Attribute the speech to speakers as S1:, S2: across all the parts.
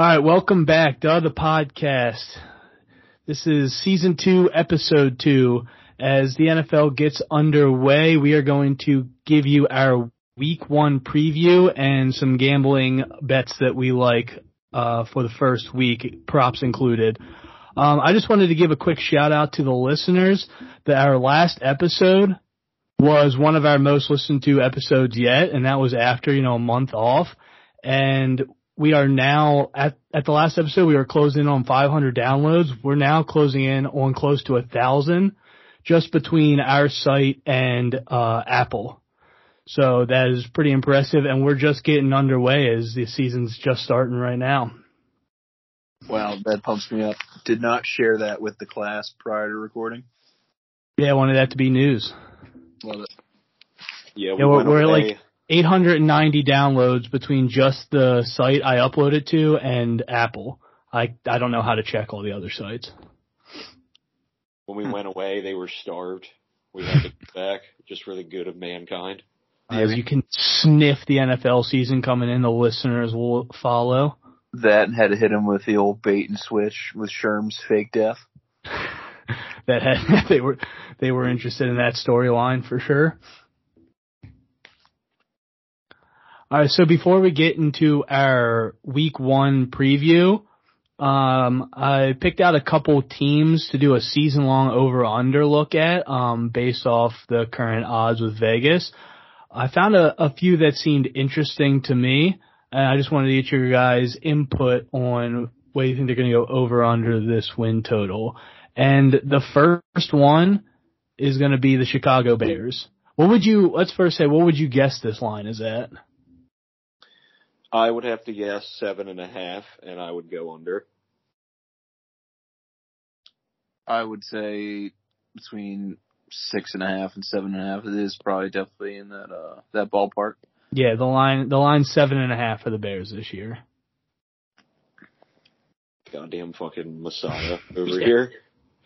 S1: All right, welcome back to the podcast. This is season two, episode two. As the NFL gets underway, we are going to give you our week one preview and some gambling bets that we like uh, for the first week, props included. Um, I just wanted to give a quick shout out to the listeners that our last episode was one of our most listened to episodes yet, and that was after, you know, a month off. And we are now at, at the last episode, we were closing in on 500 downloads. We're now closing in on close to a thousand just between our site and, uh, Apple. So that is pretty impressive and we're just getting underway as the season's just starting right now.
S2: Wow, that pumps me up. Did not share that with the class prior to recording.
S1: Yeah, I wanted that to be news.
S2: Love it.
S3: Yeah, we
S1: Yeah, we're, we're
S3: away.
S1: like 890 downloads between just the site I uploaded to and Apple. I I don't know how to check all the other sites.
S3: when we hmm. went away, they were starved. We had to get back just for the good of mankind.
S1: As you can sniff the NFL season coming in, the listeners will follow.
S2: That and had to hit him with the old bait and switch with Sherm's fake death.
S1: That had, they were they were interested in that storyline for sure. All right, so before we get into our week one preview, um, I picked out a couple teams to do a season long over under look at, um, based off the current odds with Vegas. I found a, a few that seemed interesting to me, and I just wanted to get your guys' input on what you think they're going to go over under this win total. And the first one is going to be the Chicago Bears. What would you, let's first say, what would you guess this line is at?
S3: I would have to guess seven and a half, and I would go under.
S2: I would say between six and a half and seven and a half. It is probably definitely in that uh that ballpark.
S1: Yeah, the line, the line seven and a half for the Bears this year.
S3: Goddamn fucking Messiah over here.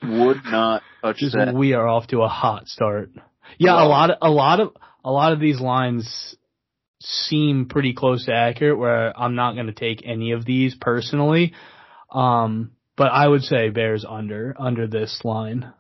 S2: Would not touch
S1: Just
S2: that.
S1: we are off to a hot start. Yeah, a
S3: Wow.
S1: lot of, a lot of, a lot of these lines seem pretty close to accurate where I'm not going to take any of these personally. Um, but I would say Bears under, under this line.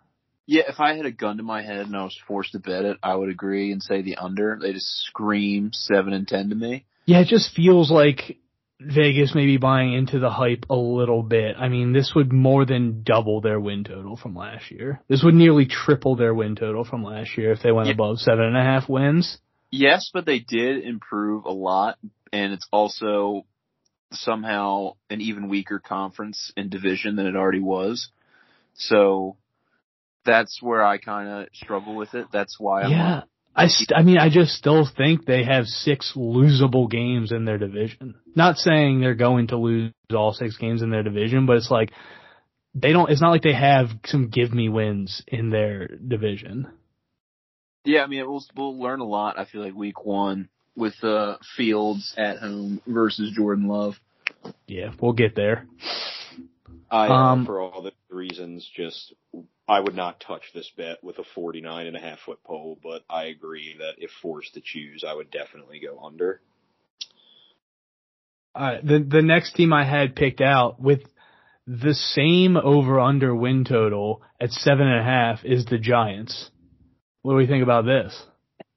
S2: Yeah, if I had a gun to my head and I was forced to bet it, I would agree and say the under. They just scream seven and ten to me.
S1: Yeah, it just feels like Vegas may be buying into the hype a little bit. I mean, this would more than double their win total from last year. This would nearly triple their win total from last year if they went
S2: Yeah.
S1: above seven and a half wins.
S2: Yes, but they did improve a lot, and it's also somehow an even weaker conference and division than it already was. So that's where I kind of struggle with it. That's why I'm
S1: yeah.
S2: like,
S1: I, st- I mean, I just still think they have six losable games in their division. Not saying they're going to lose all six games in their division, but it's like they don't. It's not like they have some give me wins in their division.
S2: Yeah, I mean, we'll we'll learn a lot. I feel like week one with uh, Fields at home versus Jordan Love.
S1: Yeah, we'll get there.
S3: I, uh,
S1: Um,
S3: for all the reasons, just I would not touch this bet with a 49 and a half foot pole, but I agree that if forced to choose, I would definitely go under.
S1: All right, the the next team I had picked out with the same over under win total at seven and a half is the Giants. What do we think about this?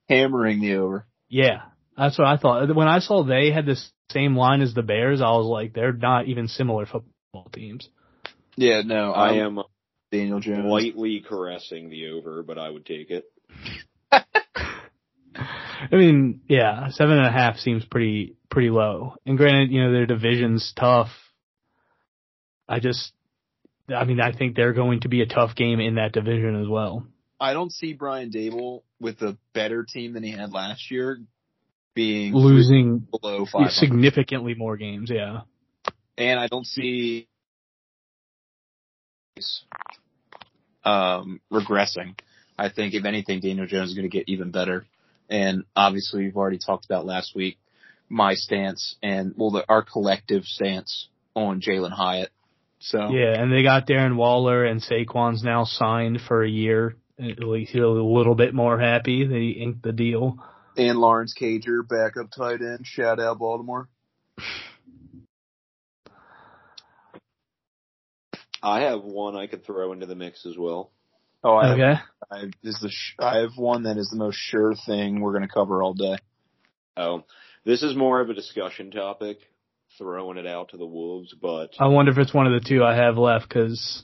S2: Hammering the over.
S1: Yeah, that's what I thought. When I saw they had the same line as the Bears, I was like, they're not even similar football teams.
S2: Yeah, no,
S3: I
S2: I'm
S3: am uh,
S2: Daniel Jones.
S3: lightly caressing the over, but I would take it.
S1: I mean, yeah, seven and a half seems pretty pretty low. And granted, you know their division's tough. I just, I mean, I think they're going to be a tough game in that division as well.
S2: I don't see Brian Daboll with a better team than he had last year being
S1: Losing
S2: below five.
S1: significantly more games, yeah.
S2: And I don't see um, regressing. I think if anything, Daniel Jones is going to get even better. And obviously, we've already talked about last week my stance and well, the, our collective stance on Jalin Hyatt. So
S1: Yeah, and they got Darren Waller and Saquon's now signed for a year. At least he's a little bit more happy. They inked the deal.
S2: and Lawrence Cager, backup tight end. Shout out Baltimore.
S3: I have one I could throw into the mix as well.
S2: Oh, I have,
S1: Okay.
S2: I have, this is the sh- I have one that is the most sure thing we're going to cover all day.
S3: Oh, this is more of a discussion topic, throwing it out to the wolves, but
S1: I wonder if it's one of the two I have left because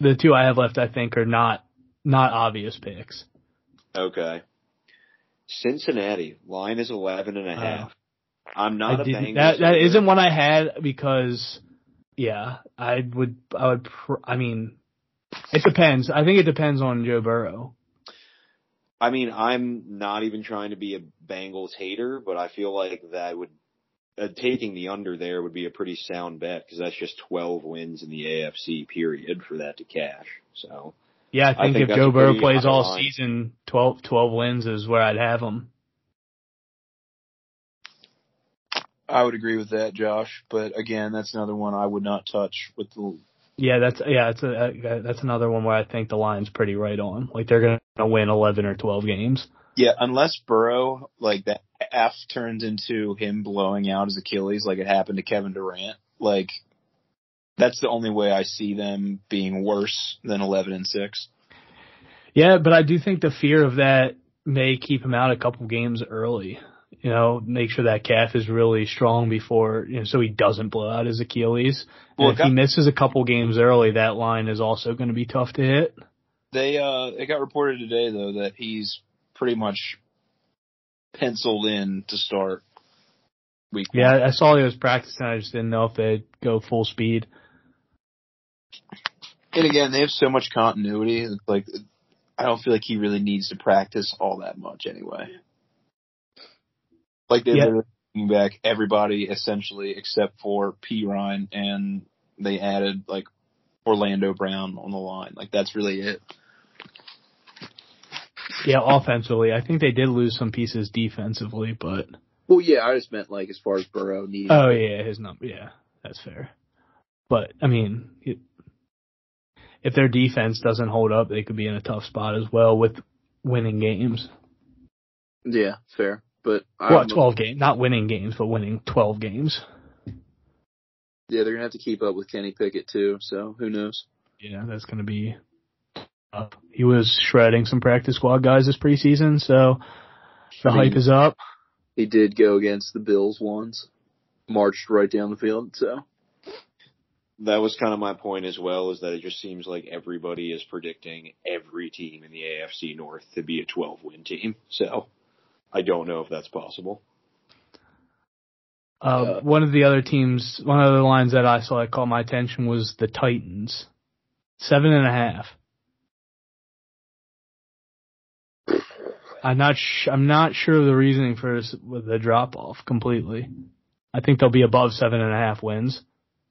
S1: the two I have left I think are not not obvious picks.
S3: okay. Cincinnati line is eleven and a
S1: Uh,
S3: half. I'm not
S1: I
S3: a Bengals
S1: that that isn't one I had because yeah, I would I would pr- I mean it depends. I think it depends on Joe Burrow.
S3: I mean, I'm not even trying to be a Bengals hater, but I feel like that would uh, taking the under there would be a pretty sound bet because that's just 12 wins in the AFC period for that to cash. So
S1: Yeah, I
S3: I
S1: think,
S3: think
S1: if Joe Burrow
S3: pretty
S1: plays all
S3: line.
S1: season, 12, 12 wins is where I'd have him.
S2: I would agree with that, Josh. But again, that's another one I would not touch with the.
S1: Yeah, that's yeah, it's a uh, that's another one where I think the line's pretty right on. Like they're gonna win eleven or twelve games.
S2: Yeah, unless Burrow like that F turns into him blowing out his Achilles like it happened to Kevin Durant. Like that's the only way I see them being worse than eleven and six.
S1: Yeah, but I do think the fear of that may keep him out a couple games early. You know, make sure that calf is really strong before, you know, so he doesn't blow out his Achilles.
S2: Well,
S1: if he misses a couple games early, that line is also going to be tough to hit.
S2: They uh it got reported today though that he's pretty much penciled in to start week one.
S1: Yeah, I saw he was practicing. I just didn't know if they'd go full speed.
S2: And again, they have so much continuity. it's Like, I don't feel like he really needs to practice all that much anyway. Like they're
S1: Yeah.
S2: literally bringing back everybody essentially except for Perine, and they added like Orlando Brown on the line. Like that's really it.
S1: Yeah, offensively, I think they did lose some pieces defensively, but
S2: Well, yeah, I just meant like as far as Burrow needs.
S1: oh yeah, his number. Yeah, that's fair. But I mean, it, if their defense doesn't hold up, they could be in a tough spot as well with winning games.
S2: Yeah, fair. But
S1: Well, twelve games, not winning games, but winning twelve games.
S2: yeah, they're gonna have to keep up with Kenny Pickett too. So who knows?
S1: Yeah, that's going to be up. He was shredding some practice squad guys this preseason, so the
S3: I mean,
S1: hype is up.
S3: He did go against the Bills once, marched right down the field. So that was kind of my point as well. Is that it just seems like everybody is predicting every team in the AFC North to be a 12 win team. So I don't know if that's possible.
S1: Uh, one of the other teams, one of the lines that I saw that caught my attention was the Titans, seven and a half. I'm not. Sh- I'm not sure of the reasoning for this, with the drop off completely. I think they'll be above seven and a half wins.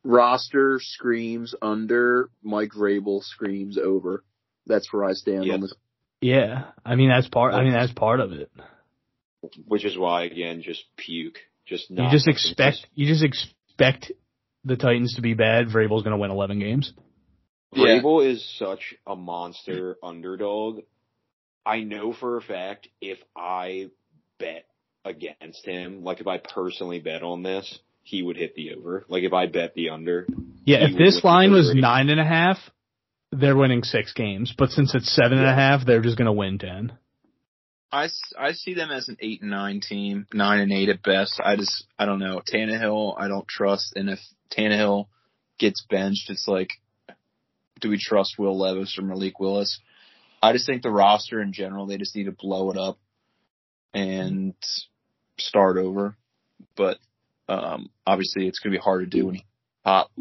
S3: Roster screams under. Mike Vrabel screams over. That's where I stand
S2: Yep.
S3: on this.
S1: Yeah, I mean that's part. I mean that's part of it.
S3: Which is why again, just puke. Just not.
S1: You just expect. You just expect the Titans to be bad. Vrabel's going to win 11 games.
S2: Yeah.
S3: Vrabel is such a monster underdog. I know for a fact if I bet against him, like if I personally bet on this, he would hit the over. Like if I bet the under,
S1: Yeah, if this line was
S3: over.
S1: nine and a half, they're winning six games. But since it's seven and a half, they're just going to win 10.
S2: I, I see them as an eight and nine team, nine and eight at best. I just I don't know Tannehill. I don't trust, and if Tannehill gets benched, it's like, do we trust Will Levis or Malik Willis? I just think the roster in general, they just need to blow it up and start over. But um, obviously, it's going to be hard to do when top,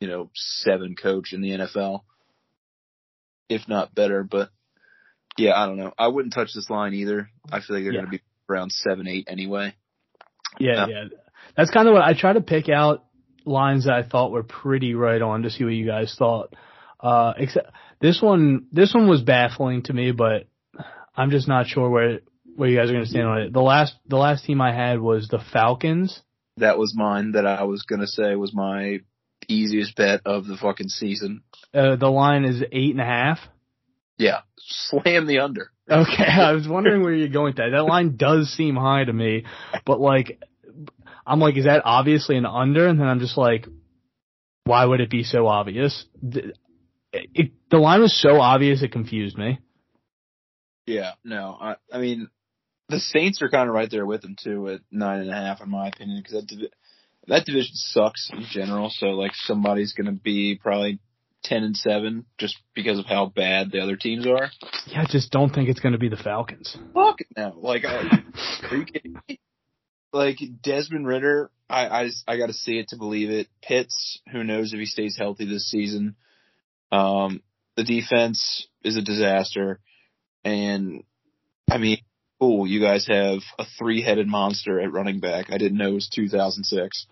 S2: you know, seven coach in the NFL, if not better. But yeah, I don't know. I wouldn't touch this line either. I feel like they're
S1: Yeah.
S2: going to be around seven, eight anyway.
S1: Yeah,
S2: Yeah.
S1: yeah. That's kind of what I try to pick out lines that I thought were pretty right on to see what you guys thought. Uh, except this one, this one was baffling to me, but I'm just not sure where where you guys are going to stand on it. The last the last team I had was the Falcons.
S2: That was mine. That I was going to say was my easiest bet of the fucking season.
S1: Uh, the line is eight and a half.
S2: Yeah, slam the under.
S1: Okay, I was wondering where you're going with that. That line does seem high to me, but like, I'm like, is that obviously an under? And then I'm just like, why would it be so obvious? The, it, the line was so obvious it confused me.
S2: Yeah, no, I, I mean, the Saints are kind of right there with them too at nine and a half, in my opinion, because that divi- that division sucks in general. So like somebody's going to be probably ten and seven just because of how bad the other teams are.
S1: Yeah, I just don't think it's going to be the Falcons.
S2: Fuck no, like I, are you kidding me? Like Desmond Ridder, I I, just, I got to see it to believe it. Pitts, who knows if he stays healthy this season. Um, the defense is a disaster, and I mean, cool, you guys have a three-headed monster at running back. I didn't know it was 2006.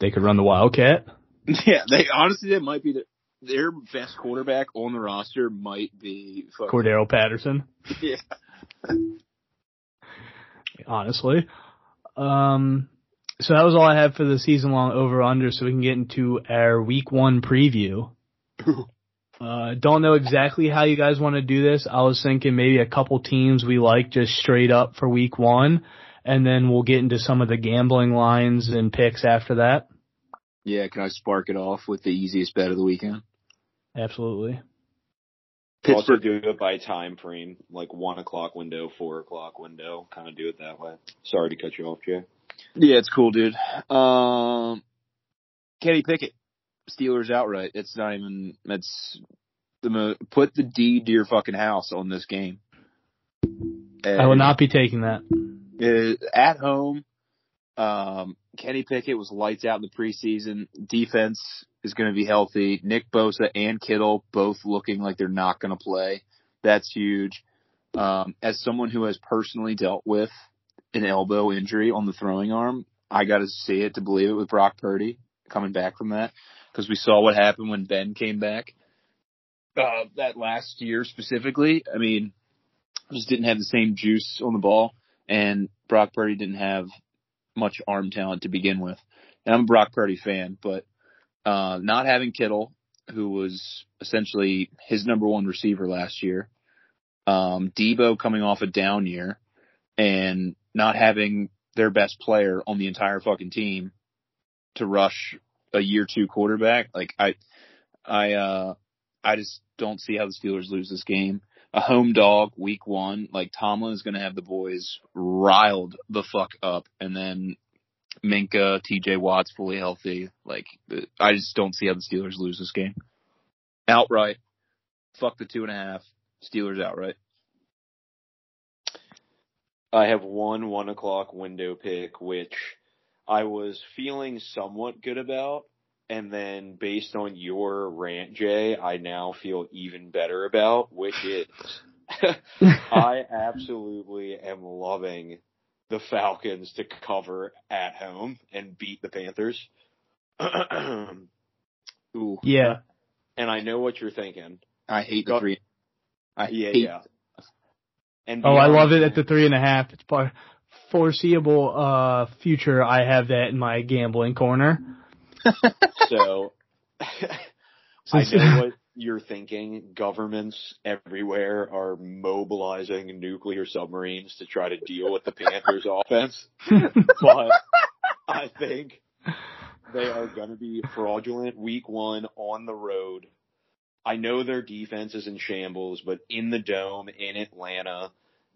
S1: They could run the Wildcat.
S2: Yeah, they honestly that might be the, their best quarterback on the roster. Might be fucking,
S1: Cordarrelle Patterson.
S2: Yeah.
S1: honestly. Um, so that was all I had for the season long over under. So we can get into our week one preview. Uh, don't know exactly how you guys want to do this. I was thinking maybe a couple teams we like just straight up for week one, and then we'll get into some of the gambling lines and picks after that.
S2: Yeah, can I spark it off with the easiest bet of the weekend?
S1: Absolutely.
S3: Also do it by time frame, like one o'clock window, four o'clock window. Kind of do it that way. Sorry to cut you off, Jay.
S2: Yeah, it's cool, dude. Um, Kenny Pickett, Steelers outright. It's not even. That's the mo- put the deed to your fucking house on this game.
S1: I will not be taking that.
S2: Uh, at home, um, Kenny Pickett was lights out in the preseason. Defense is going to be healthy. Nick Bosa and Kittle both looking like they're not going to play. That's huge. Um, as someone who has personally dealt with an elbow injury on the throwing arm, I got to see it to believe it with Brock Purdy coming back from that because we saw what happened when Ben came back. Uh, that last year specifically, I mean, just didn't have the same juice on the ball, and Brock Purdy didn't have much arm talent to begin with. And I'm a Brock Purdy fan, but uh, not having Kittle, who was essentially his number one receiver last year, um, Deebo coming off a down year, and not having their best player on the entire fucking team to rush a year two quarterback, like I, I, uh, I just don't see how the Steelers lose this game. A home dog week one, like Tomlin is going to have the boys riled the fuck up, and then Minkah, T.J. Watt's fully healthy. Like I just don't see how the Steelers lose this game outright. Fuck the two and a half. Steelers outright.
S3: I have one one o'clock window pick, which I was feeling somewhat good about. And then based on your rant, Jay, I now feel even better about, which is I absolutely am loving the Falcons to cover at home and beat the Panthers. Ooh.
S1: Yeah.
S3: And I know what you're thinking.
S2: I hate the three. I
S3: Yeah,
S2: hate
S3: yeah. And
S1: Oh, I love it at the three and a half. It's part foreseeable uh future. I have that in my gambling corner.
S3: So I know what you're thinking. Governments everywhere are mobilizing nuclear submarines to try to deal with the Panthers offense. But I think they are going to be fraudulent week one on the road. I know their defense is in shambles, but in the dome in Atlanta,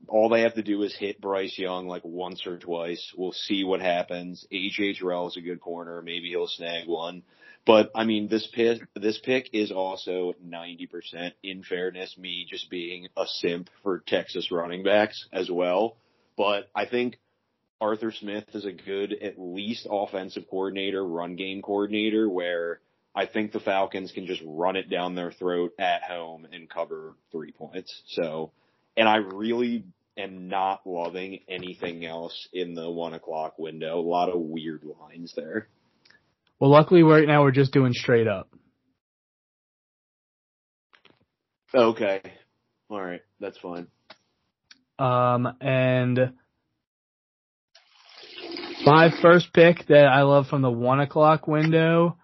S3: all they have to do is hit Bryce Young like once or twice. We'll see what happens. AJ Terrell is a good corner. Maybe he'll snag one. But I mean, this pick, this pick is also 90% in fairness, me just being a simp for Texas running backs as well. But I think Arthur Smith is a good, at least offensive coordinator, run game coordinator where I think the Falcons can just run it down their throat at home and cover three points. So, and I really am not loving anything else in the one o'clock window. A lot of weird lines there.
S1: well, luckily right now we're just doing straight up.
S3: Okay. All right. That's fine.
S1: Um, and my first pick that I love from the one o'clock window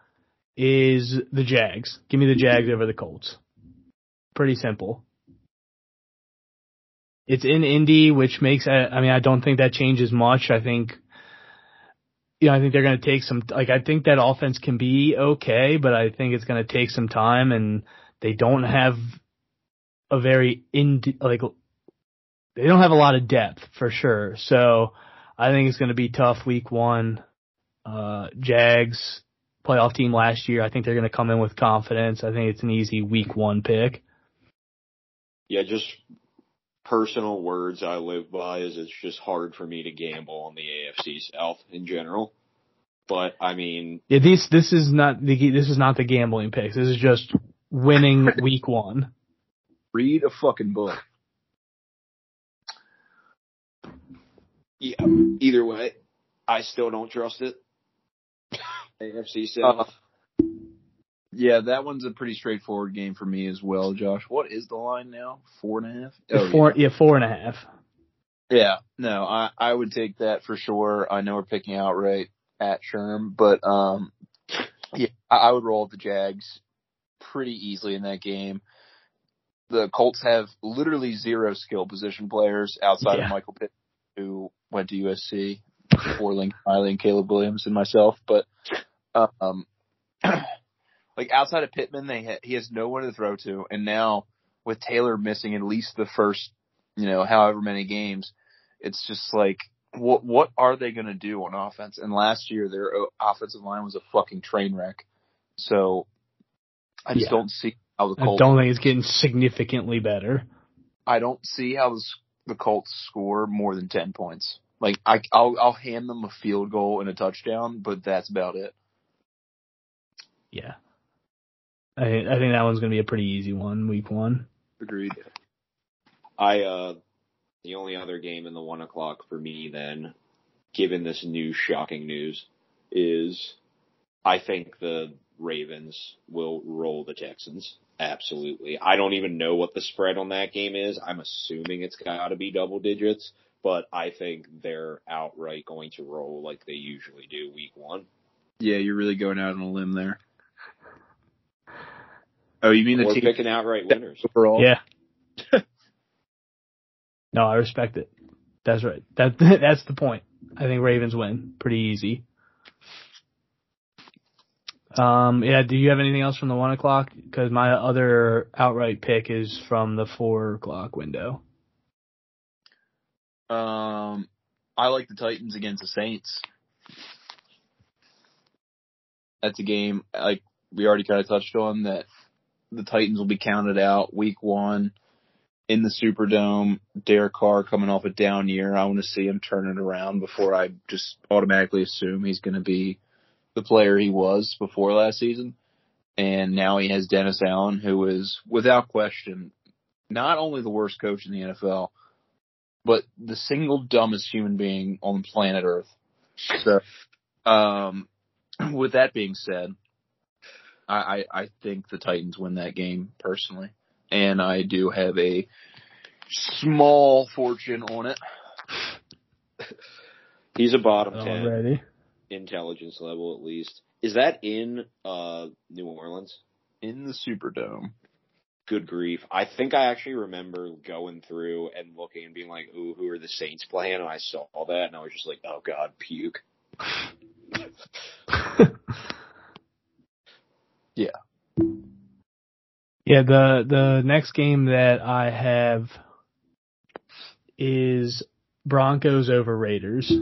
S1: is the Jags. Give me the Jags over the Colts. Pretty simple. It's in Indy, which makes I, mean I don't think that changes much. I think you know, I think they're going to take some, like, I think that offense can be okay, but I think it's going to take some time and they don't have a very in, like, they don't have a lot of depth for sure. So I think it's going to be tough week one. Uh, Jags playoff team last year. I think they're going to come in with confidence. I think it's an easy week one pick.
S3: Yeah, just personal words I live by is it's just hard for me to gamble on the AFC South in general. But I mean,
S1: yeah, this this is not the this is not the gambling picks. This is just winning week one.
S2: Read a fucking book.
S3: Yeah, either way, I still don't trust it. AFC South.
S2: Uh, yeah, that one's a pretty straightforward game for me as well, Josh. What is the line now? Four and a half?
S1: Oh, four, yeah. yeah, four and a half.
S2: Yeah, no, I I would take that for sure. I know we're picking outright at Sherm, but um, yeah, I, I would roll the Jags pretty easily in that game. The Colts have literally zero skill position players outside yeah. of Michael Pitt, who went to USC before Lincoln Riley and Caleb Williams and myself, but um, like outside of Pittman, they ha- he has no one to throw to, and now with Taylor missing at least the first, you know, however many games, it's just like what what are they going to do on offense? And last year their offensive line was a fucking train wreck. So I just yeah. don't see how the Colts.
S1: I don't think it's getting significantly better.
S2: I don't see how the Colts score more than ten points. Like I, I'll I'll hand them a field goal and a touchdown, but that's about it.
S1: Yeah, I I think that one's gonna be a pretty easy one, week one.
S2: Agreed.
S3: I uh, the only other game in the one o'clock for me then, given this new shocking news, is I think the Ravens will roll the Texans. Absolutely. I don't even know what the spread on that game is. I'm assuming it's got to be double digits but I think they're outright going to roll like they usually do week one.
S2: Yeah, you're really going out on a limb there. Oh, you mean
S3: the
S2: We're team
S3: picking outright winners
S1: overall? Yeah. no, I respect it. That's right. That that's the point. I think Ravens win pretty easy. Um, yeah. Do you have anything else from the one o'clock? Because my other outright pick is from the four o'clock window.
S2: Um, I like the Titans against the Saints. That's a game like we already kind of touched on that the Titans will be counted out week one in the Superdome. Derek Carr coming off a down year. I want to see him turn it around before I just automatically assume he's going to be the player he was before last season. And now he has Dennis Allen, who is without question not only the worst coach in the NFL, but the single dumbest human being on planet Earth. So, um, with that being said, I, I, I think the Titans win that game personally, and I do have a small fortune on it.
S3: He's a bottom ten Already. intelligence level at least. Is that in uh New Orleans?
S2: In the Superdome
S3: good grief. I think I actually remember going through and looking and being like, ooh, who are the Saints playing? And I saw that and I was just like, oh god, puke.
S2: yeah.
S1: Yeah, the the next game that I have is Broncos over Raiders.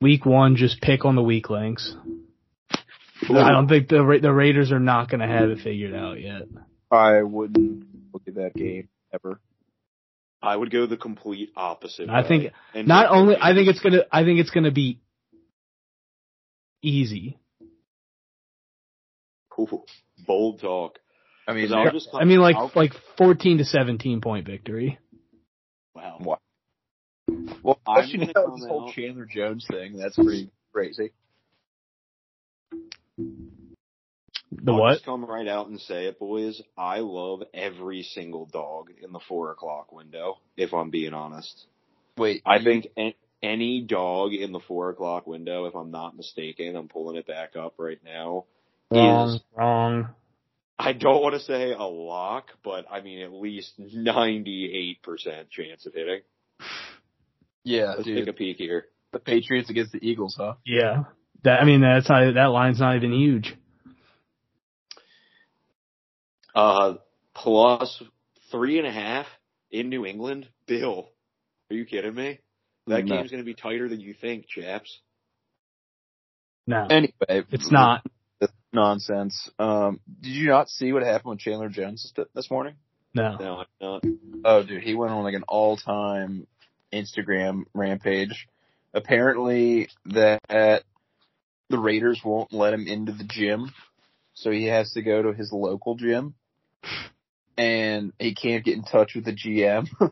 S1: Week one, just pick on the weak links. I don't think the the Raiders are not going to have it figured out yet.
S2: I wouldn't look at that game ever.
S3: I would go the complete opposite.
S1: I think not only I think it's gonna I think it's gonna be easy.
S3: Ooh, bold talk.
S2: I mean,
S1: I'll just I mean, like I'll, like fourteen to seventeen point victory.
S3: Wow.
S2: Wow. Well, question is this whole Chandler Jones thing. That's pretty crazy.
S1: The I'll what? Just
S3: come right out and say it, boys. I love every single dog in the four o'clock window. If I'm being honest.
S2: Wait,
S3: I you... think any dog in the four o'clock window, if I'm not mistaken, I'm pulling it back up right now.
S1: Wrong. Is, wrong.
S3: I don't want to say a lock, but I mean at least 98% chance of hitting.
S2: Yeah,
S3: Let's
S2: dude.
S3: take a peek here.
S2: The Patriots against the Eagles, huh?
S1: Yeah. That I mean that's not that line's not even huge.
S3: Uh, plus three and a half in New England. Bill, are you kidding me? That
S2: No.
S3: game's going to be tighter than you think, chaps.
S1: No.
S2: Anyway,
S1: It's not.
S2: That's nonsense. Um, did you not see what happened with Chandler Jones this- this morning?
S1: No.
S3: No, I'm not.
S2: Oh, dude, he went on like an all-time Instagram rampage. Apparently, that the Raiders won't let him into the gym, so he has to go to his local gym, and he can't get in touch with the GM.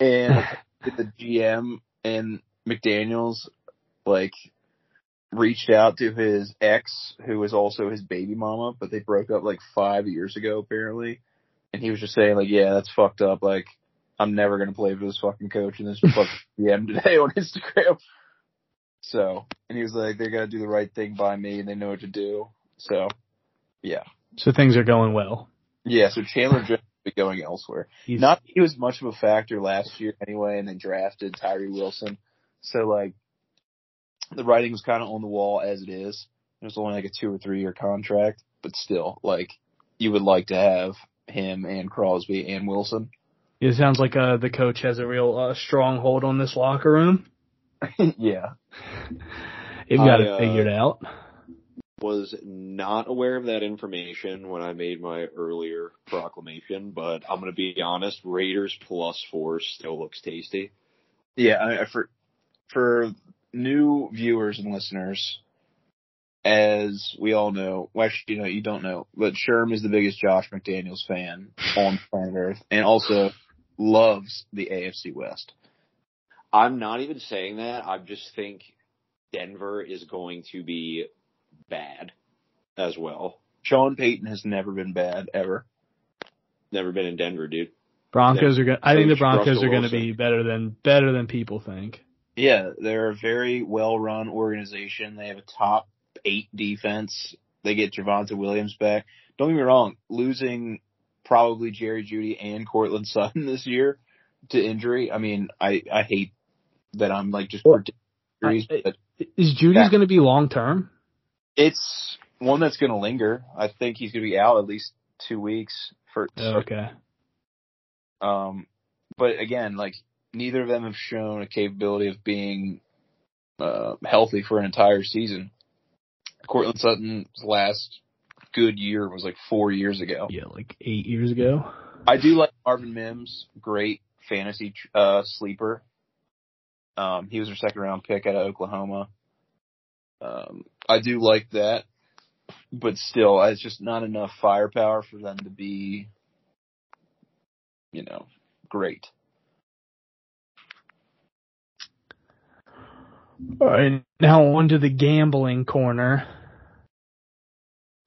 S2: and the GM and McDaniel's like reached out to his ex, who was also his baby mama, but they broke up like five years ago apparently. And he was just saying like, yeah, that's fucked up. Like, I'm never gonna play for this fucking coach and this fucking GM today on Instagram. So, and he was like, they gotta do the right thing by me and they know what to do. So, yeah.
S1: So things are going well.
S2: Yeah, so Chandler Jones will be going elsewhere.
S1: He's
S2: Not that he was much of a factor last year anyway, and they drafted Tyree Wilson. So like, the writing was kind of on the wall as it is. It was only like a two or three year contract, but still, like, you would like to have him and Crosby and Wilson.
S1: it sounds like uh the coach has a real uh, strong hold on this locker room.
S2: yeah.
S1: They've got
S3: I,
S1: it
S3: uh,
S1: figured out.
S3: Was not aware of that information when I made my earlier proclamation, but I'm going to be honest. Raiders plus four still looks tasty.
S2: Yeah, I, I- for for new viewers and listeners, as we all know, well, actually, you know, you don't know, but Sherm is the biggest Josh McDaniels fan on planet Earth, and also loves the AFC West.
S3: I'm not even saying that. I just think Denver is going to be bad as well.
S2: Sean Payton has never been bad ever.
S3: Never been in Denver, dude.
S1: Broncos are going. I think the Broncos
S3: Russell
S1: are going to be better than better than people think.
S2: Yeah, they're a very well run organization. They have a top eight defense. They get Javonte Williams back. Don't get me wrong, losing probably Jerry Jeudy and Courtland Sutton this year to injury. I mean, I, I hate that I'm like just
S1: Well,
S2: predicting injuries,
S1: I-
S2: but
S1: Is
S2: Jeudy's
S1: going to be long term?
S2: it's one that's going to linger. I think he's going to be out at least two weeks for,
S1: Okay.
S2: Um, but again, like neither of them have shown a capability of being uh, healthy for an entire season. Courtland Sutton's last good year was like four years ago.
S1: Yeah, like eight years ago.
S2: I do like Marvin Mims, great fantasy uh, sleeper. Um, he was their second round pick out of Oklahoma. Um, I do like that, but still, it's just not enough firepower for them to be, you know, great.
S1: All right, now on to the gambling corner.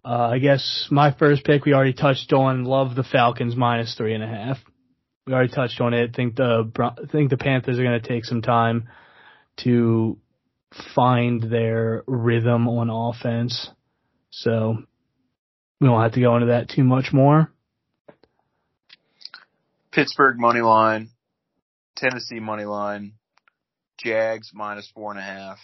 S1: Uh, I guess my first pick we already touched on. Love the Falcons minus three and a half. We already touched on it. Think the think the Panthers are going to take some time to find their rhythm on offense. So we don't have to go into that too much more.
S2: Pittsburgh money line, Tennessee money line, Jags minus four and a half.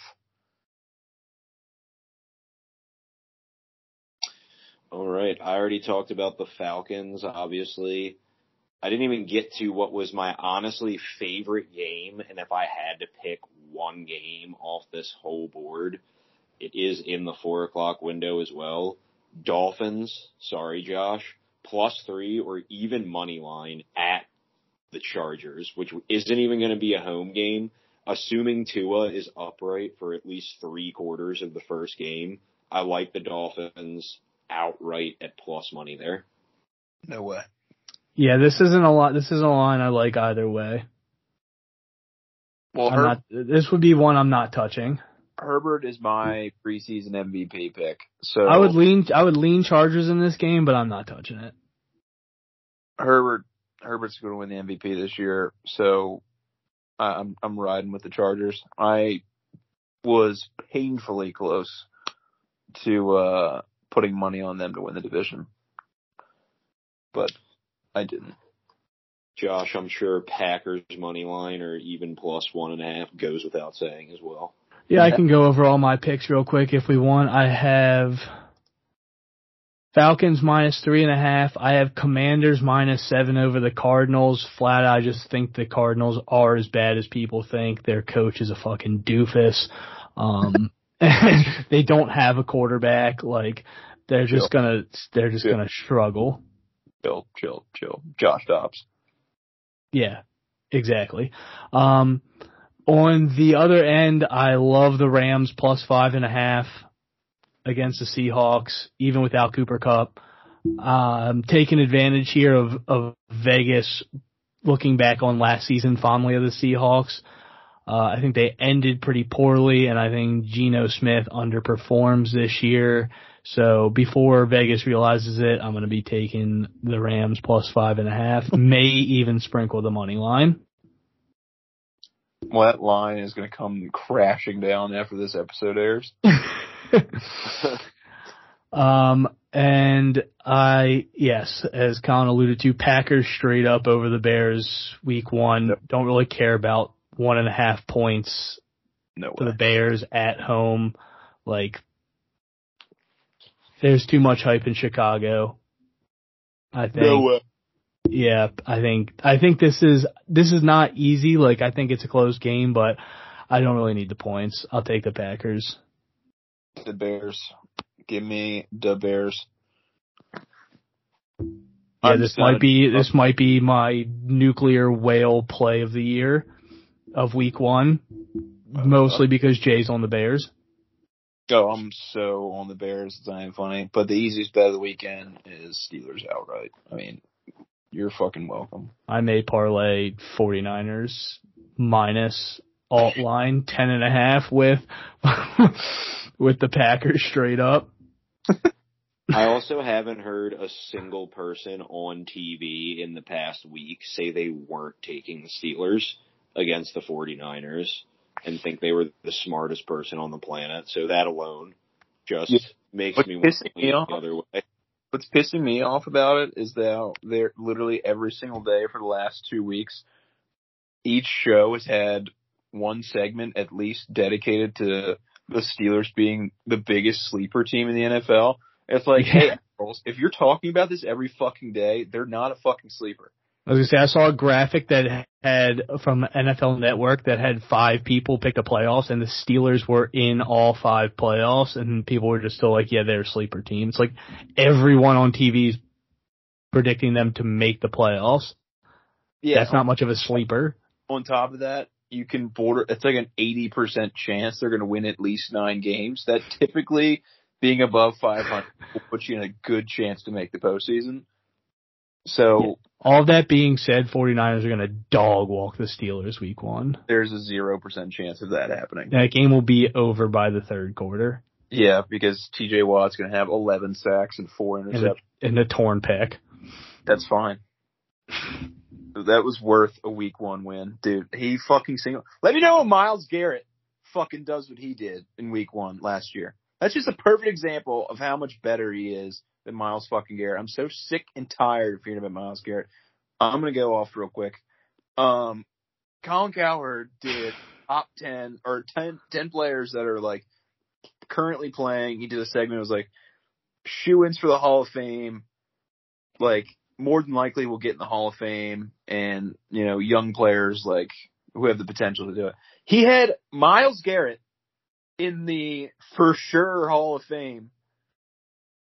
S3: All right. I already talked about the Falcons, obviously. I didn't even get to what was my honestly favorite game. And if I had to pick one game off this whole board, it is in the four o'clock window as well. Dolphins, sorry, Josh, plus three or even money line at the Chargers, which isn't even going to be a home game. Assuming Tua is upright for at least three quarters of the first game, I like the Dolphins outright at plus money there.
S2: No way.
S1: Yeah, this isn't a lot. This isn't a line I like either way.
S2: Well,
S1: I'm
S2: Her-
S1: not, this would be one I'm not touching.
S2: Herbert is my preseason MVP pick. So
S1: I would lean I would lean Chargers in this game, but I'm not touching it.
S2: Herbert Herbert's going to win the MVP this year. So I- I'm I'm riding with the Chargers. I was painfully close to uh putting money on them to win the division, but I didn't.
S3: Josh, I'm sure Packers money line or even plus one and a half goes without saying as well.
S1: Yeah, I can go over all my picks real quick if we want. I have Falcons minus three and a half. I have Commanders minus seven over the Cardinals. Flat, I just think the Cardinals are as bad as people think. Their coach is a fucking doofus. Um, they don't have a quarterback. Like they're just
S2: Chill.
S1: gonna, they're just
S2: Chill.
S1: gonna struggle.
S2: Chill, chill, chill. Josh Dobbs.
S1: Yeah, exactly. Um, on the other end, I love the Rams plus five and a half against the Seahawks, even without Cooper Kupp. Um, taking advantage here of, of Vegas looking back on last season fondly of the Seahawks. Uh, I think they ended pretty poorly and I think Geno Smith underperforms this year. So before Vegas realizes it, I'm going to be taking the Rams plus five and a half, may even sprinkle the money line.
S2: Well, that line is going to come crashing down after this episode airs.
S1: um, and I, yes, as Colin alluded to, Packers straight up over the Bears week one. Don't really care about one and a half points
S2: No
S1: for the Bears at home. Like, there's too much hype in Chicago. I think.
S2: No way.
S1: Yeah, I think I think this is this is not easy. Like I think it's a close game, but I don't really need the points. I'll take the Packers.
S2: The Bears. Give me the Bears.
S1: Yeah,
S2: I'm
S1: this might be uh, this might be my nuclear whale play of the year of week one, uh, mostly uh, because Jay's on the Bears.
S2: Oh, I'm so on the Bears. It's not even funny. But the easiest bet of the weekend is Steelers outright. I mean, you're fucking welcome.
S1: I may parlay 49ers minus alt line ten and a half with with the Packers straight up.
S3: I also haven't heard a single person on TV in the past week say they weren't taking the Steelers against the 49ers and think they were the smartest person on the planet. So that alone just
S2: Yeah.
S3: makes
S2: What's
S3: me want to
S2: pissing me
S3: the other way.
S2: What's pissing me off about it is that they're literally every single day for the last two weeks, each show has had one segment at least dedicated to the Steelers being the biggest sleeper team in the NFL. It's like,
S1: Yeah.
S2: hey, if you're talking about this every fucking day, they're not a fucking sleeper.
S1: I was gonna say I saw a graphic that had from NFL Network that had five people pick the playoffs, and the Steelers were in all five playoffs, and people were just still like, "Yeah, they're a sleeper team." It's like everyone on TV is predicting them to make the playoffs.
S2: Yeah,
S1: That's not much of a sleeper.
S2: on top of that, you can border. It's like an eighty percent chance they're going to win at least nine games. That typically being above five hundred will put you in a good chance to make the postseason. So
S1: All that being said, 49ers are gonna dog walk the Steelers week one.
S2: there's a zero percent chance of that happening.
S1: That game will be over by the third quarter
S2: Yeah, because T.J. Watt's going to have eleven sacks and four
S1: in
S2: interceptions.
S1: the, in the torn pick.
S2: That's fine. That was worth a week one win, dude. He fucking single. Let me know when Myles Garrett fucking does what he did in week one last year. That's just a perfect example of how much better he is than Myles fucking Garrett. I'm so sick and tired of hearing about Myles Garrett. I'm gonna go off real quick. Um, Colin Cowherd did top ten or 10, 10 players that are like currently playing. He did a segment. It was like shoe-ins for the Hall of Fame. Like more than likely will get in the Hall of Fame and, you know, young players like who have the potential to do it. He had Myles Garrett in the for sure Hall of Fame,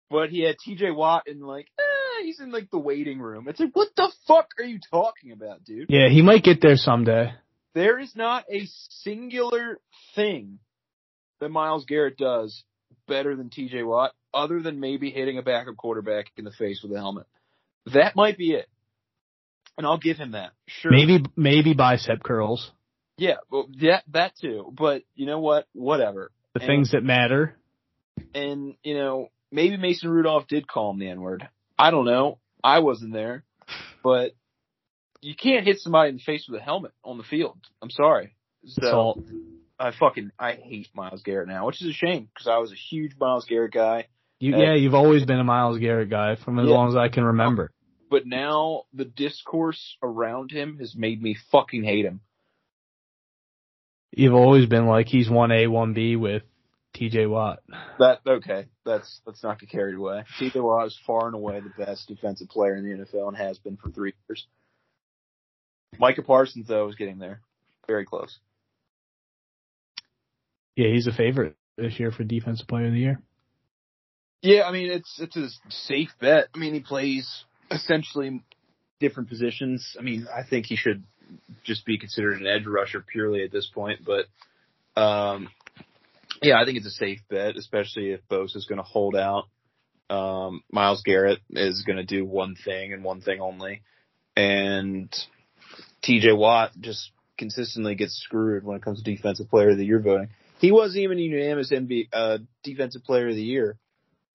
S2: but he had TJ Watt in like, eh, he's in like the waiting room. It's like, what the fuck are you talking about, dude?
S1: Yeah, he might get there someday.
S2: There is not a singular thing that Myles Garrett does better than TJ Watt, other than maybe hitting a backup quarterback in the face with a helmet. That might be it. And I'll give him that. Sure.
S1: Maybe maybe bicep curls.
S2: Yeah, well, yeah, that too. But you know what? Whatever.
S1: The
S2: And-
S1: things that matter.
S2: And, you know, maybe Mason Rudolph did call him the N word. I don't know. I wasn't there. But you can't hit somebody in the face with a helmet on the field. I'm sorry. So
S1: Salt.
S2: I fucking I hate Myles Garrett now, which is a shame because I was a huge Myles Garrett guy.
S1: You, yeah, you've always been a Myles Garrett guy from as
S2: Yeah.
S1: long as I can remember.
S2: But now the discourse around him has made me fucking hate him.
S1: You've always been like he's one A, one B with T.J. Watt.
S2: That okay? That's let's not get carried away. T.J. Watt is far and away the best defensive player in the NFL and has been for three years. Micah Parsons though is getting there, very close.
S1: Yeah, he's a favorite this year for defensive player of the year.
S2: Yeah, I mean it's it's a safe bet. I mean he plays essentially different positions. I mean I think he should just be considered an edge rusher purely at this point, but um yeah, I think it's a safe bet, especially if Bosa is going to hold out. Um, Myles Garrett is going to do one thing and one thing only, and T.J. Watt just consistently gets screwed when it comes to defensive player of the year voting. He wasn't even unanimous NBA, uh, defensive player of the year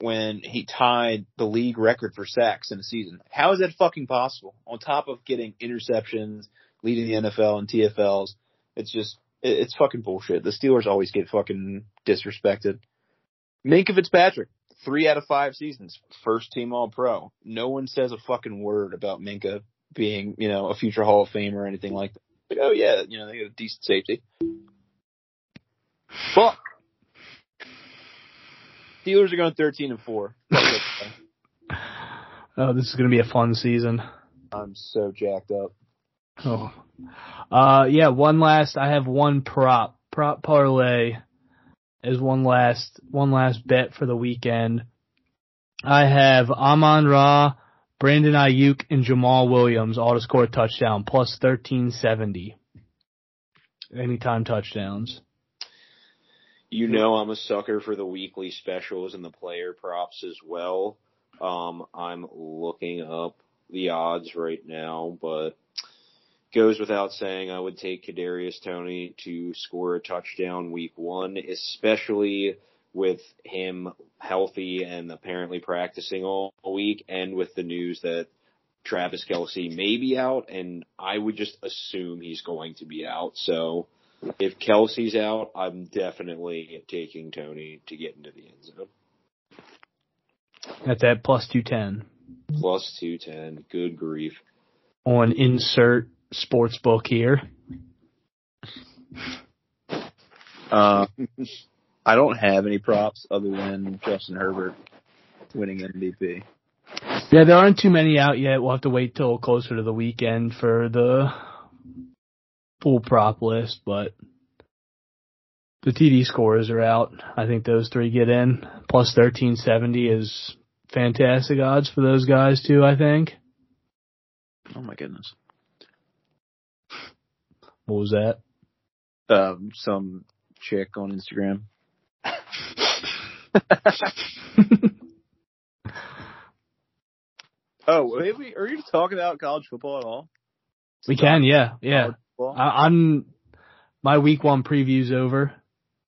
S2: when he tied the league record for sacks in a season. How is that fucking possible? On top of getting interceptions, leading the NFL and TFLs, it's just it's fucking bullshit. The Steelers always get fucking disrespected. Minkah Fitzpatrick, three out of five seasons, first team All Pro. No one says a fucking word about Minkah being, you know, a future Hall of Fame or anything like that. Like, oh yeah, you know, they got a decent safety. Fuck. Steelers are going 13 and 4.
S1: oh, this is going to be a fun season.
S2: I'm so jacked up.
S1: Oh. Uh, yeah, one last, I have one prop, prop parlay as one last, one last bet for the weekend. I have Amon Ra, Brandon Aiyuk, and Jamaal Williams all to score a touchdown, plus 1370. Anytime touchdowns.
S3: You know I'm a sucker for the weekly specials and the player props as well. Um, I'm looking up the odds right now, but goes without saying I would take Kadarius Toney to score a touchdown week one, especially with him healthy and apparently practicing all week and with the news that Travis Kelce may be out and I would just assume he's going to be out. So if Kelce's out, I'm definitely taking Toney to get into the end zone.
S1: At that plus 210.
S3: Plus 210. Good grief.
S1: On insert sports book here.
S2: Uh, I don't have any props other than Justin Herbert winning MVP.
S1: Yeah, there aren't too many out yet. We'll have to wait till closer to the weekend for the full prop list, but the TD scores are out. I think those three get in. Plus 1370 is fantastic odds for those guys too, I think.
S2: Oh my goodness.
S1: What was that?
S2: Um, some chick on Instagram. oh, wait, we, are you talking about college football at all?
S1: We can, yeah, yeah. I, am my week one preview's over.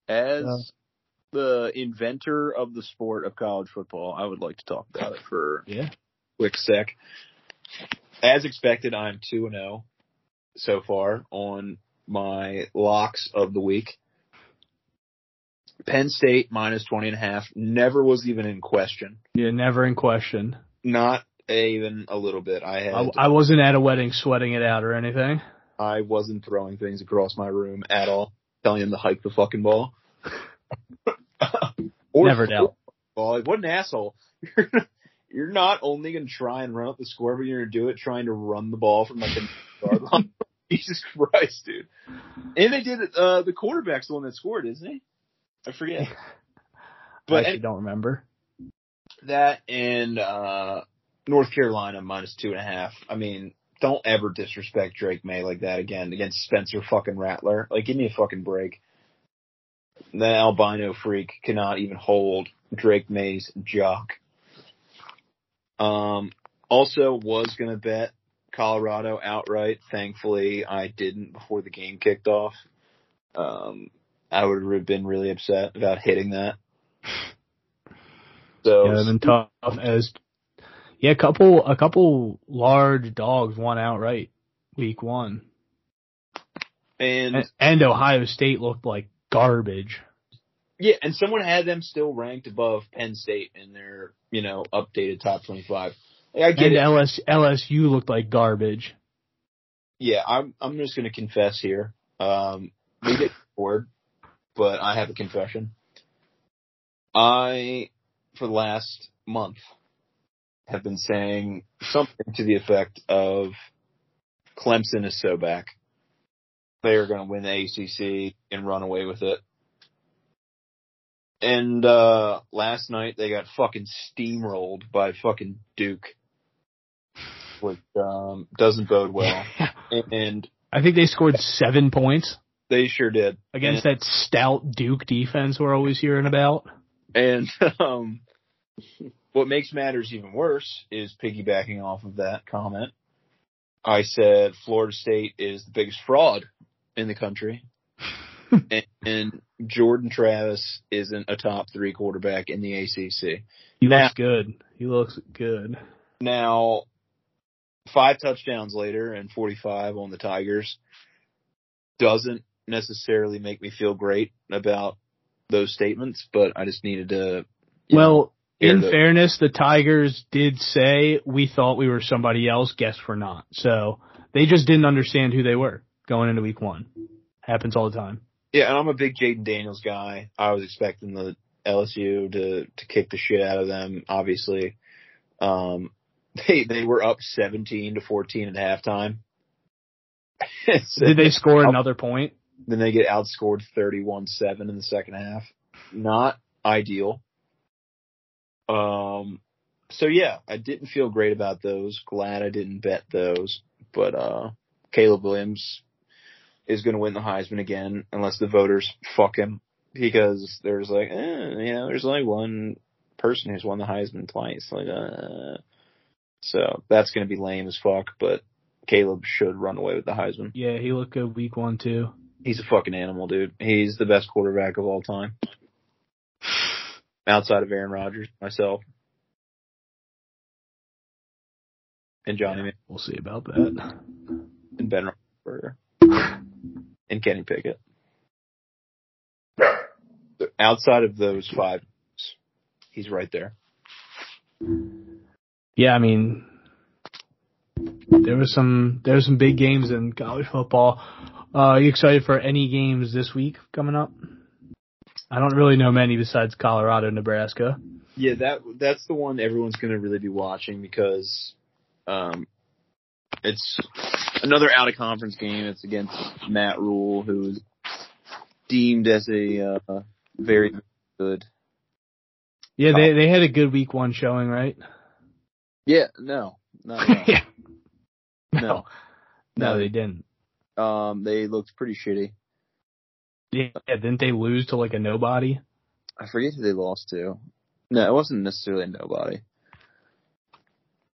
S2: As uh, the inventor of the sport of college football, I would like to talk about it for
S1: yeah.
S2: quick sec. As expected, I'm two and zero so far on my locks of the week. Penn State minus 20 and a half never was even in question.
S1: Yeah, never in question.
S2: Not even a little bit. I had.
S1: I, I wasn't at a wedding sweating it out or anything.
S2: I wasn't throwing things across my room at all, telling him to hike the fucking ball.
S1: or Never doubt.
S2: Ball. Like, what an asshole. You're not only going to try and run up the score, but you're going to do it trying to run the ball from like a yard line. Jesus Christ, dude. And they did it, uh, the quarterback's the one that scored, isn't he? I forget.
S1: But I actually don't remember.
S2: That and, uh, North Carolina minus two and a half. I mean, don't ever disrespect Drake Maye like that again against Spencer fucking Rattler. Like, give me a fucking break. The albino freak cannot even hold Drake Maye's jock. Um, also was gonna bet Colorado outright. Thankfully, I didn't before the game kicked off. Um, I would have been really upset about hitting that.
S1: So yeah, been tough as yeah, a couple a couple large dogs won outright week one.
S2: And,
S1: and and Ohio State looked like garbage.
S2: Yeah, and someone had them still ranked above Penn State in their, you know, updated top 25. I get
S1: and
S2: it.
S1: LS, LSU looked like garbage.
S2: Yeah, I'm I'm just gonna confess here. Um, we get bored, but I have a confession. I, for the last month, have been saying something to the effect of Clemson is so back. They are going to win the ACC and run away with it. And uh last night they got fucking steamrolled by fucking Duke, which um doesn't bode well. And
S1: I think they scored seven points
S2: they sure did
S1: against that stout Duke defense we're always hearing about.
S2: And um, what makes matters even worse is piggybacking off of that comment. I said Florida State is the biggest fraud in the country, and, and Jordan Travis isn't a top three quarterback in the ACC.
S1: He
S2: Now-
S1: looks good. He looks good.
S2: Now, five touchdowns later and 45 on the Tigers doesn't necessarily make me feel great about those statements, but I just needed to. know,
S1: Well,
S2: hear
S1: in fairness, the Tigers did say we thought we were somebody else. Guess we're not. So they just didn't understand who they were going into week one. Happens all the time.
S2: Yeah, and I'm a big Jayden Daniels guy. I was expecting the LSU to to kick the shit out of them. Obviously, um, they they were up 17 to 14 at halftime. So
S1: Did they score another point?
S2: Then they get outscored 31-7 in the second half. Not ideal. Um, so yeah, I didn't feel great about those. Glad I didn't bet those. But uh, Caleb Williams is going to win the Heisman again unless the voters fuck him because there's like, eh, you know, there's only one person who's won the Heisman twice. Like, uh, so that's going to be lame as fuck. But Caleb should run away with the Heisman.
S1: Yeah, he looked good week one too.
S2: He's a fucking animal, dude. He's the best quarterback of all time. Outside of Aaron Rodgers, myself, and Johnny Man
S1: We'll see about that.
S2: and Ben Roethlisberger and Kenny Pickett. Outside of those five, he's right there.
S1: Yeah, I mean, there was some there was some big games in college football. Uh, are you excited for any games this week coming up? I don't really know many besides Colorado, Nebraska.
S2: Yeah, that that's the one everyone's going to really be watching because um, it's another out of conference game. It's against Matt Rhule, who is deemed as a uh, very good.
S1: Yeah, they they had a good week one showing, right?
S2: Yeah, no, not
S1: yeah.
S2: no,
S1: No, no, they didn't.
S2: Um, they looked pretty shitty.
S1: Yeah, didn't they lose to like a nobody?
S2: I forget who they lost to. No, it wasn't necessarily nobody.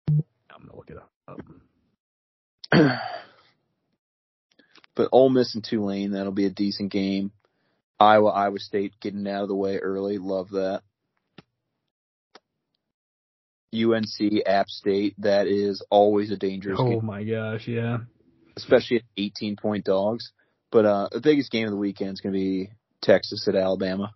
S1: I'm gonna look it up.
S2: but Ole Miss and Tulane, that'll be a decent game. Iowa, Iowa State getting out of the way early. Love that. UNC, App State, that is always a dangerous game.
S1: Oh
S2: game,
S1: my gosh, yeah.
S2: especially at 18 point dogs. But uh, the biggest game of the weekend is going to be Texas at Alabama.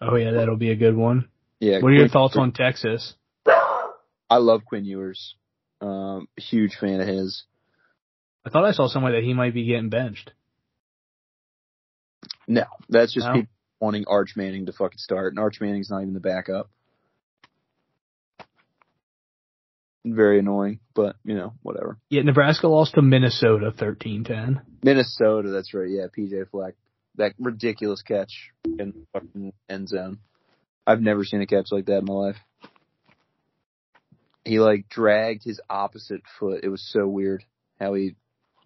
S1: Oh yeah, that'll be a good one.
S2: Yeah.
S1: What are your
S2: Quinn-
S1: thoughts on Texas?
S2: I love Quinn Ewers. Um, huge fan of his.
S1: I thought I saw somewhere that he might be getting benched.
S2: No, that's just
S1: No?
S2: people wanting Arch Manning to fucking start, and Arch Manning's not even the backup. Very annoying, but you know, whatever.
S1: Yeah, Nebraska lost to Minnesota 13-10.
S2: Minnesota, that's right. Yeah, PJ Fleck, that ridiculous catch in the fucking end zone. I've never seen a catch like that in my life. He like dragged his opposite foot. It was so weird how he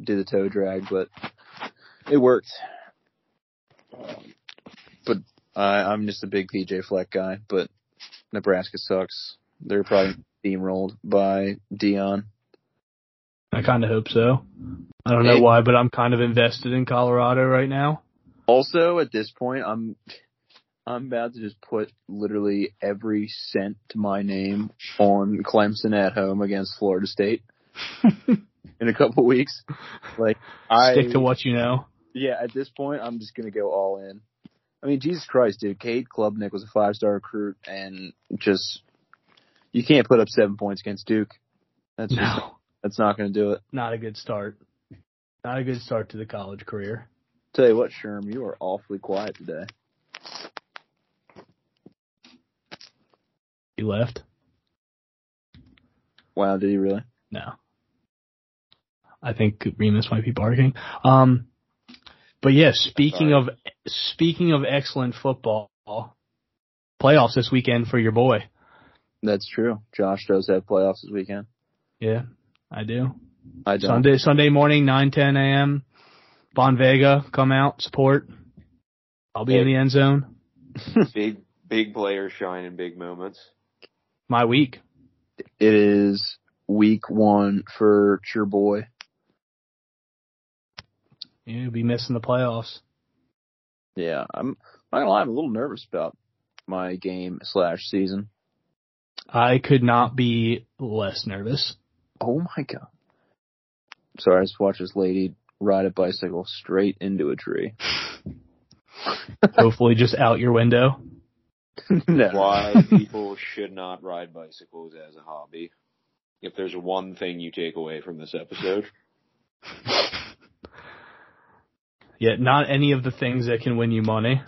S2: did the toe drag, but it worked. But I, I'm just a big PJ Fleck guy. But Nebraska sucks. They're probably steamrolled by Deion.
S1: I kind of hope so. I don't know why, but I'm kind of invested in Colorado right now.
S2: Also, at this point, I'm I'm about to just put literally every cent to my name on Clemson at home against Florida State in a couple weeks. Like I
S1: Stick to what you know.
S2: yeah, at this point, I'm just gonna go all in. I mean, Jesus Christ, dude, Cade Klubnik was a five star recruit, and just You can't put up seven points against Duke. That's just,
S1: No,
S2: that's not going to do it.
S1: not a good start. Not a good start to the college career.
S2: Tell you what, Sherm, you are awfully quiet today.
S1: You left?
S2: Wow, did he really?
S1: No. I think Remus might be barking. Um, but yeah, speaking of speaking of excellent football, playoffs this weekend for your boy.
S2: That's true. Josh does have playoffs this weekend.
S1: Yeah, I do.
S2: I don't.
S1: Sunday Sunday morning, nine ten a.m. Bon Vega, come out, support. I'll be in the end zone.
S3: big big players shine in big moments.
S1: My week.
S2: It is week one for your boy.
S1: You'll be missing the playoffs.
S2: Yeah, I'm not gonna lie, I'm a little nervous about my game slash season.
S1: I could not be less nervous.
S2: Oh my god. Sorry, I just watched this lady ride a bicycle straight into a tree.
S1: Hopefully, just out your window.
S2: no.
S3: Why people should not ride bicycles as a hobby. If there's one thing you take away from this episode,
S1: Yet, not any of the things that can win you money.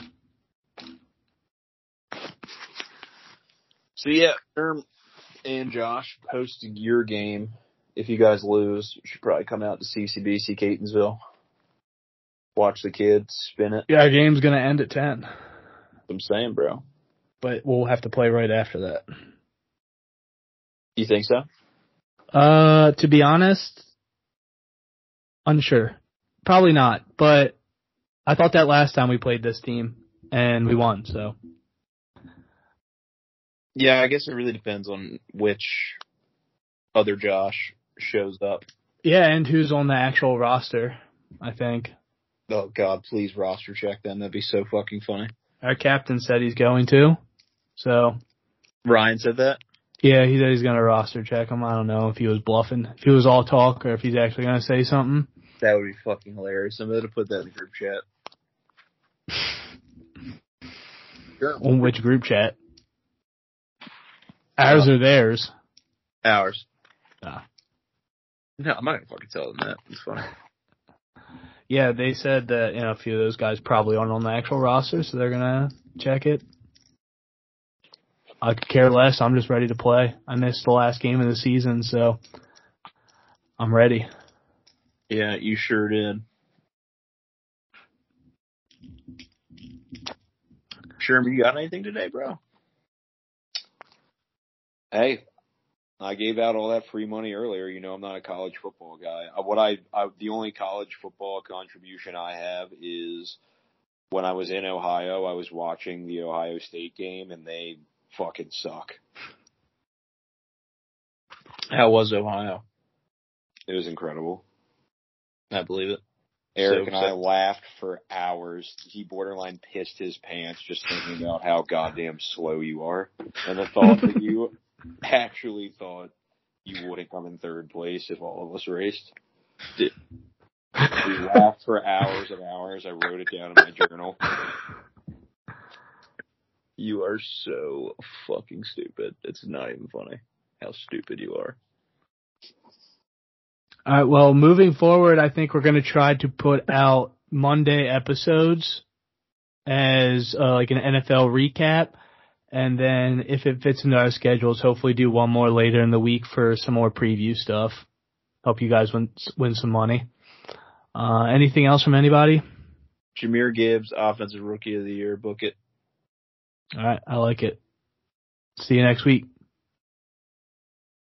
S2: So yeah, Erm and Josh posted your game. If you guys lose, you should probably come out to CCBC Catonsville. Watch the kids spin it.
S1: Yeah, our game's gonna end at ten,
S2: I'm saying, bro.
S1: but we'll have to play right after that.
S2: You think so?
S1: Uh, to be honest, unsure. Probably not, but I thought that last time we played this team and we won, so.
S2: Yeah, I guess it really depends on which other Josh shows up.
S1: Yeah, and who's on the actual roster, I think.
S2: Oh God, please roster check them. That'd be so fucking funny.
S1: Our captain said he's going to, so.
S2: Ryan said that.
S1: Yeah, he said he's gonna roster check him. I don't know if he was bluffing, if he was all talk, or if he's actually gonna say something.
S2: That would be fucking hilarious. I'm gonna put that in the group chat. Sure.
S1: On which group chat? Ours or theirs?
S2: Ours.
S1: Ah.
S2: No, I'm not gonna fucking tell them that. It's funny.
S1: Yeah, they said that you know a few of those guys probably aren't on the actual roster, so they're gonna check it. I could care less. I'm just ready to play. I missed the last game of the season, so I'm ready.
S2: Yeah, you sure did. Sherman, you got anything today, bro?
S3: Hey, I gave out all that free money earlier. You know, I'm not a college football guy. Uh, What I, I the only college football contribution I have is when I was in Ohio, I was watching the Ohio State game and they fucking suck.
S2: How was Ohio?
S3: It was incredible.
S2: I believe it.
S3: Eric
S2: So-
S3: and I
S2: so-
S3: laughed for hours. He borderline pissed his pants just thinking about how goddamn slow you are. And the thought that you actually thought you wouldn't come in third place if all of us raced.
S2: Did-
S3: We laughed for hours and hours. I wrote it down in my journal.
S2: You are so fucking stupid. It's not even funny how stupid you are.
S1: All right. Well, moving forward, I think we're going to try to put out Monday episodes as uh, like an NFL recap, and then if it fits into our schedules, hopefully do one more later in the week for some more preview stuff. Help you guys win win some money. Uh, anything else from anybody?
S2: Jahmyr Gibbs, offensive rookie of the year. Book it.
S1: All right, I like it. See you next week.